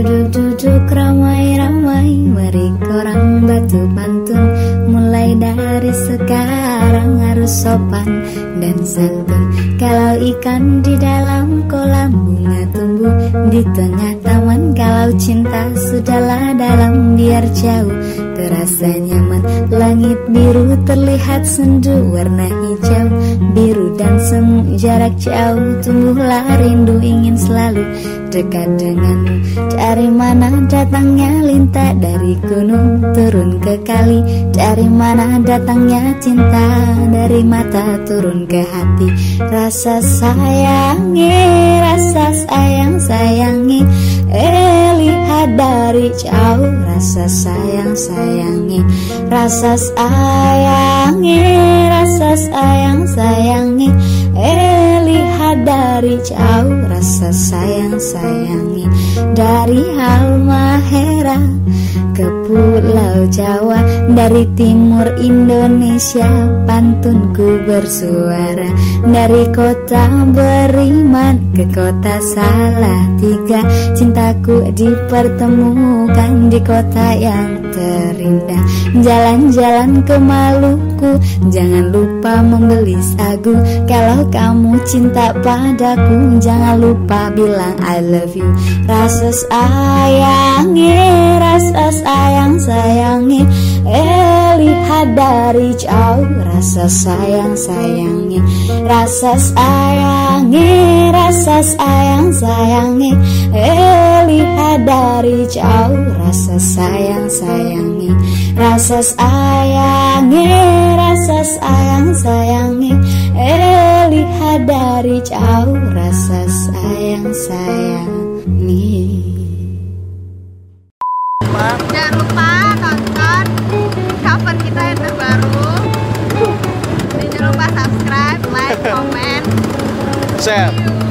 Duduk-duduk ramai-ramai Mari korang batu pantun Mulai dari sekarang harus sopan dan santun Kalau ikan di dalam kolam Bunga tumbuh di tengah Kalau cinta sudahlah dalam biar jauh. Terasa nyaman Langit biru terlihat sendu Warna hijau, biru dan semu Jarak jauh. Tumbuhlah rindu Ingin selalu dekat denganmu. Dari mana datangnya lintah? Dari gunung turun ke kali. Dari mana datangnya cinta? Dari mata turun ke hati. Rasa sayangi Rasa sayang sayangi Eh lihat dari jauh Rasa sayang sayangi Rasa sayangi Rasa sayang sayangi Eh lihat dari jauh Rasa sayang sayangi Dari Halmahera ke Pulau Jawa Dari timur Indonesia Pantunku bersuara. Dari kota Beriman ke kota Salatiga Cintaku dipertemukan di kota yang terindah. Jalan-jalan ke Maluku Jangan lupa membeli sagu. Kalau kamu cinta padaku Jangan lupa bilang I love you. Rasa sayangi Rasa sayang sayangi. Eh lihat dari jauh Rasa sayang sayangi. Rasa sayangi Rasa sayang sayangi dari jauh Rasa sayang sayangi Rasa sayangi Rasa sayang sayangi Eh lihat dari jauh Rasa sayang sayangi Jangan lupa tonton cover kita yang terbaru. Dan jangan lupa subscribe, like, comment. Share.